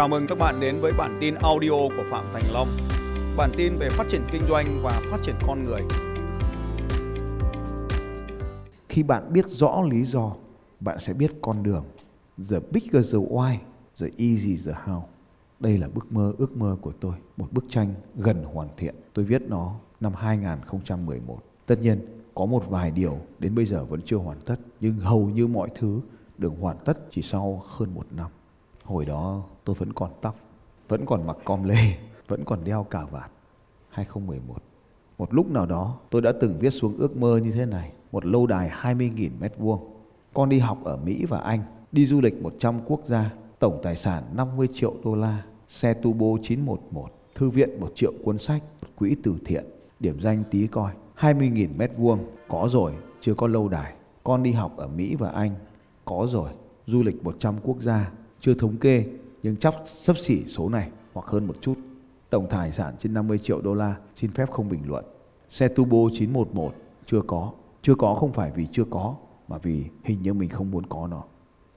Chào mừng các bạn đến với bản tin audio của Phạm Thành Long. Bản tin về phát triển kinh doanh và phát triển con người. Khi bạn biết rõ lý do, bạn sẽ biết con đường. The bigger the why, the easy the how. Đây là bức mơ ước mơ của tôi, một bức tranh gần hoàn thiện. Tôi viết nó năm 2011. Tất nhiên, có một vài điều đến bây giờ vẫn chưa hoàn tất, nhưng hầu như mọi thứ được hoàn tất chỉ sau hơn một năm. Hồi đó tôi vẫn còn tóc, vẫn còn mặc com lê, vẫn còn đeo cà vạt. 2011. Một lúc nào đó tôi đã từng viết xuống ước mơ như thế này. Một lâu đài 20.000 mét vuông. Con đi học ở Mỹ và Anh, đi du lịch 100 quốc gia, tổng tài sản 50 triệu đô la, xe turbo 911, thư viện 1 triệu cuốn sách, quỹ từ thiện, điểm danh tí coi. 20.000 mét vuông, có rồi, chưa có lâu đài. Con đi học ở Mỹ và Anh, có rồi. Du lịch 100 quốc gia, chưa thống kê, nhưng chắc sấp xỉ số này hoặc hơn một chút. Tổng tài sản trên 50 triệu đô la, xin phép không bình luận. Xe turbo 911 chưa có. Chưa có không phải vì chưa có, mà vì hình như mình không muốn có nó.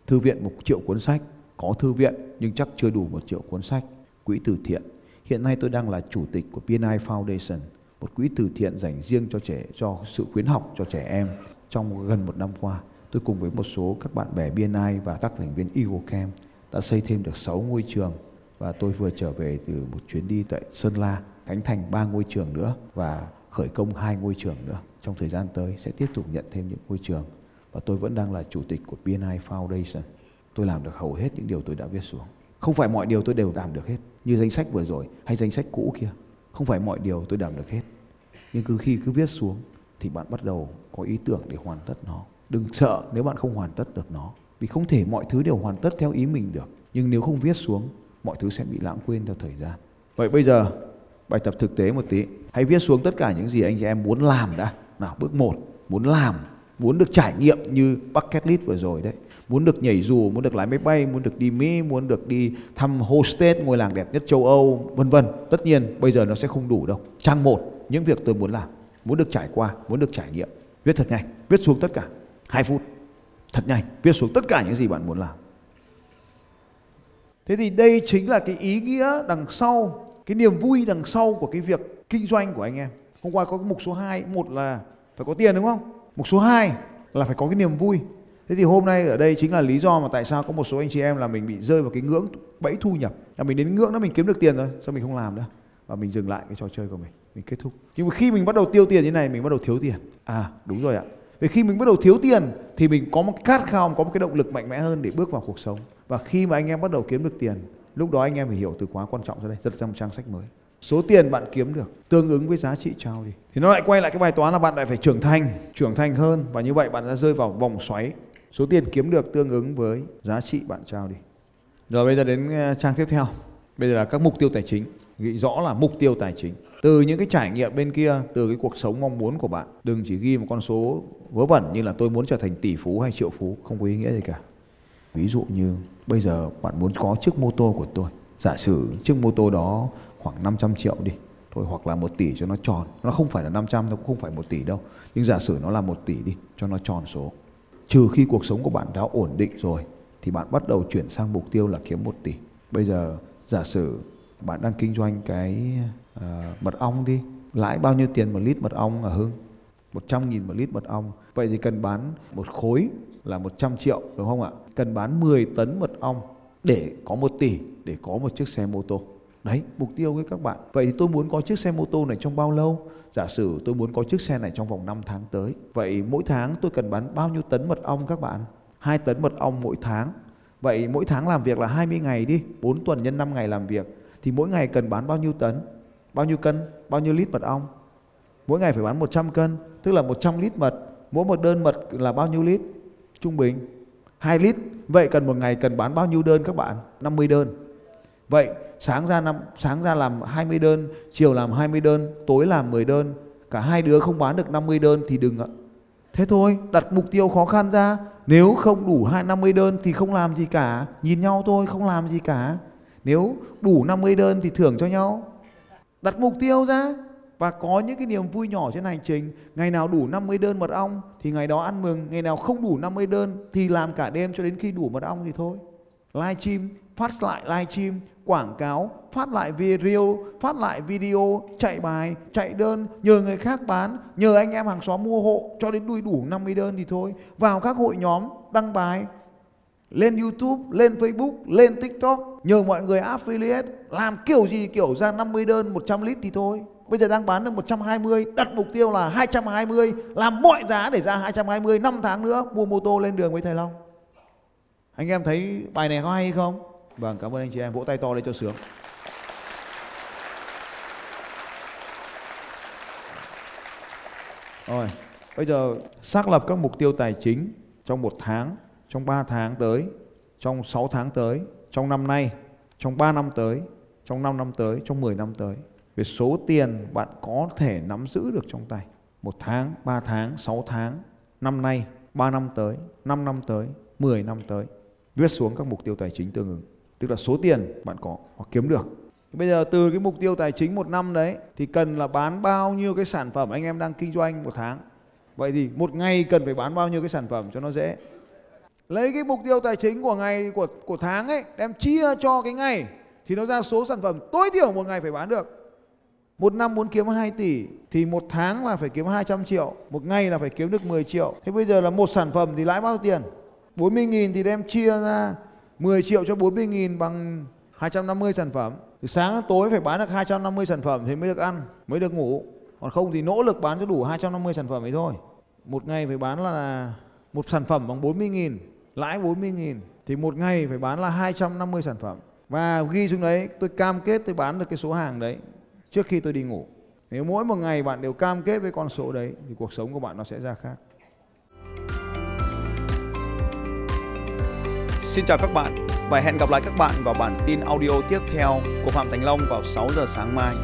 Thư viện một triệu cuốn sách, có thư viện nhưng chắc chưa đủ một triệu cuốn sách. Quỹ từ thiện. Hiện nay tôi đang là chủ tịch của BNI Foundation, một quỹ từ thiện dành riêng cho trẻ cho sự khuyến học cho trẻ em trong gần một năm qua. Tôi cùng với một số các bạn bè BNI và các thành viên Eagle Camp đã xây thêm được 6 ngôi trường và tôi vừa trở về từ một chuyến đi tại Sơn La, khánh thành ba ngôi trường nữa và khởi công hai ngôi trường nữa. Trong thời gian tới sẽ tiếp tục nhận thêm những ngôi trường và tôi vẫn đang là chủ tịch của BNI Foundation. Tôi làm được hầu hết những điều tôi đã viết xuống. Không phải mọi điều tôi đều làm được hết, như danh sách vừa rồi hay danh sách cũ kia. Không phải mọi điều tôi làm được hết. Nhưng cứ khi cứ viết xuống thì bạn bắt đầu có ý tưởng để hoàn tất nó. Đừng sợ nếu bạn không hoàn tất được nó vì không thể mọi thứ đều hoàn tất theo ý mình được. Nhưng nếu không viết xuống, mọi thứ sẽ bị lãng quên theo thời gian. Vậy bây giờ, bài tập thực tế một tí. Hãy viết xuống tất cả những gì anh chị em muốn làm đã. Nào, bước một, muốn làm, muốn được trải nghiệm như bucket list vừa rồi đấy. Muốn được nhảy dù, muốn được lái máy bay, muốn được đi mỹ, muốn được đi thăm hosted ngôi làng đẹp nhất châu âu, vân vân. Tất nhiên, bây giờ nó sẽ không đủ đâu. Trang một, những việc tôi muốn làm, muốn được trải qua, muốn được trải nghiệm. Viết thật nhanh, viết xuống tất cả. Hai phút thật nhanh, viết xuống tất cả những gì bạn muốn làm. Thế thì đây chính là cái ý nghĩa đằng sau, cái niềm vui đằng sau của cái việc kinh doanh của anh em. Hôm qua có cái mục số 2 một là phải có tiền, đúng không? Mục số 2 là phải có cái niềm vui. Thế thì hôm nay ở đây chính là lý do mà tại sao có một số anh chị em là mình bị rơi vào cái ngưỡng bẫy thu nhập. Là mình đến ngưỡng đó mình kiếm được tiền rồi sao mình không làm nữa? Và mình dừng lại cái trò chơi của mình mình kết thúc. Nhưng mà khi mình bắt đầu tiêu tiền như này, mình bắt đầu thiếu tiền. À đúng rồi ạ vì khi mình bắt đầu thiếu tiền thì mình có một cái khát khao, có một cái động lực mạnh mẽ hơn để bước vào cuộc sống. Và khi mà anh em bắt đầu kiếm được tiền, lúc đó anh em phải hiểu từ khóa quan trọng ra đây, rất trong một trang sách mới. Số tiền bạn kiếm được tương ứng với giá trị trao đi. Thì nó lại quay lại cái bài toán là bạn lại phải trưởng thành, trưởng thành hơn và như vậy bạn sẽ rơi vào vòng xoáy. Số tiền kiếm được tương ứng với giá trị bạn trao đi. Rồi bây giờ đến ờ, trang tiếp theo. Bây giờ là các mục tiêu tài chính. Ghi rõ là mục tiêu tài chính. Từ những cái trải nghiệm bên kia, từ cái cuộc sống mong muốn của bạn, đừng chỉ ghi một con số vớ vẩn như là tôi muốn trở thành tỷ phú hay triệu phú, không có ý nghĩa gì cả. Ví dụ như bây giờ bạn muốn có chiếc mô tô của tôi. Giả sử chiếc mô tô đó khoảng 500 triệu đi, thôi hoặc là một tỷ cho nó tròn. Nó không phải là 500 nó cũng không phải một tỷ đâu. Nhưng giả sử nó là một tỷ đi, cho nó tròn số. Trừ khi cuộc sống của bạn đã ổn định rồi, thì bạn bắt đầu chuyển sang mục tiêu là kiếm một tỷ. Bây giờ, giả sử bạn đang kinh doanh cái uh, mật ong đi. Lãi bao nhiêu tiền một lít mật ong ở Hưng? 100 nghìn một lít mật ong. Vậy thì cần bán một khối là 100 triệu đúng không ạ? Cần bán 10 tấn mật ong để có một tỷ để có một chiếc xe mô tô. Đấy mục tiêu với các bạn. Vậy thì tôi muốn có chiếc xe mô tô này trong bao lâu? Giả sử tôi muốn có chiếc xe này trong vòng 5 tháng tới. Vậy mỗi tháng tôi cần bán bao nhiêu tấn mật ong các bạn? 2 tấn mật ong mỗi tháng. Vậy mỗi tháng làm việc là 20 ngày đi 4 tuần nhân 5 ngày làm việc thì mỗi ngày cần bán bao nhiêu tấn? Bao nhiêu cân? Bao nhiêu lít mật ong? Mỗi ngày phải bán 100 cân, tức là 100 lít mật. Mỗi một đơn mật là bao nhiêu lít? Trung bình 2 lít. Vậy cần một ngày cần bán bao nhiêu đơn các bạn? 50 đơn. Vậy sáng ra năm, sáng ra làm 20 đơn, chiều làm 20 đơn, tối làm 10 đơn. Cả hai đứa không bán được 50 đơn thì đừng ạ. Thế thôi, đặt mục tiêu khó khăn ra. Nếu không đủ 250 đơn thì không làm gì cả. Nhìn nhau thôi, không làm gì cả nếu đủ 50 đơn thì thưởng cho nhau. Đặt mục tiêu ra. Và có những cái niềm vui nhỏ trên hành trình. Ngày nào đủ 50 đơn mật ong thì ngày đó ăn mừng. Ngày nào không đủ 50 đơn thì làm cả đêm cho đến khi đủ mật ong thì thôi. Live stream, phát lại live stream, quảng cáo, phát lại video phát lại video, chạy bài, chạy đơn, nhờ người khác bán, nhờ anh em hàng xóm mua hộ cho đến đuôi đủ 50 đơn thì thôi. Vào các hội nhóm, đăng bài lên YouTube, lên Facebook, lên TikTok nhờ mọi người affiliate làm kiểu gì kiểu ra 50 đơn 100 lít thì thôi Bây giờ đang bán được 120, đặt mục tiêu là 220, làm mọi giá để ra 220 5 tháng nữa mua mô tô lên đường với thầy Long. Anh em thấy bài này có hay không? Vâng, cảm ơn anh chị em vỗ tay to lên cho sướng. Rồi, bây giờ xác lập các mục tiêu tài chính trong một tháng, trong 3 tháng tới, trong 6 tháng tới, trong năm nay, trong 3 năm tới, trong 5 năm tới, trong 10 năm tới. Về số tiền bạn có thể nắm giữ được trong tay. Một tháng, 3 tháng, 6 tháng, năm nay, 3 năm tới, 5 năm tới, 10 năm tới. Viết xuống các mục tiêu tài chính tương ứng. Tức là số tiền bạn có hoặc kiếm được. Bây giờ từ cái mục tiêu tài chính một năm đấy thì cần là bán bao nhiêu cái sản phẩm anh em đang kinh doanh một tháng. Vậy thì một ngày cần phải bán bao nhiêu cái sản phẩm cho nó dễ. Lấy cái mục tiêu tài chính của ngày của của tháng ấy đem chia cho cái ngày thì nó ra số sản phẩm tối thiểu một ngày phải bán được. Một năm muốn kiếm 2 tỷ thì một tháng là phải kiếm 200 triệu, một ngày là phải kiếm được 10 triệu. Thế bây giờ là một sản phẩm thì lãi bao tiền? 40 nghìn thì đem chia ra 10 triệu cho 40 nghìn bằng 250 sản phẩm. Từ sáng đến tối phải bán được 250 sản phẩm thì mới được ăn, mới được ngủ. Còn không thì nỗ lực bán cho đủ 250 sản phẩm ấy thôi. Một ngày phải bán là một sản phẩm bằng 40 nghìn, lãi 40 nghìn. Thì một ngày phải bán là 250 sản phẩm. Và ghi xuống đấy, tôi cam kết tôi bán được cái số hàng đấy trước khi tôi đi ngủ. Nếu mỗi một ngày bạn đều cam kết với con số đấy, thì cuộc sống của bạn nó sẽ ra khác. Xin chào các bạn và hẹn gặp lại các bạn vào bản tin audio tiếp theo của Phạm Thành Long vào 6 giờ sáng mai.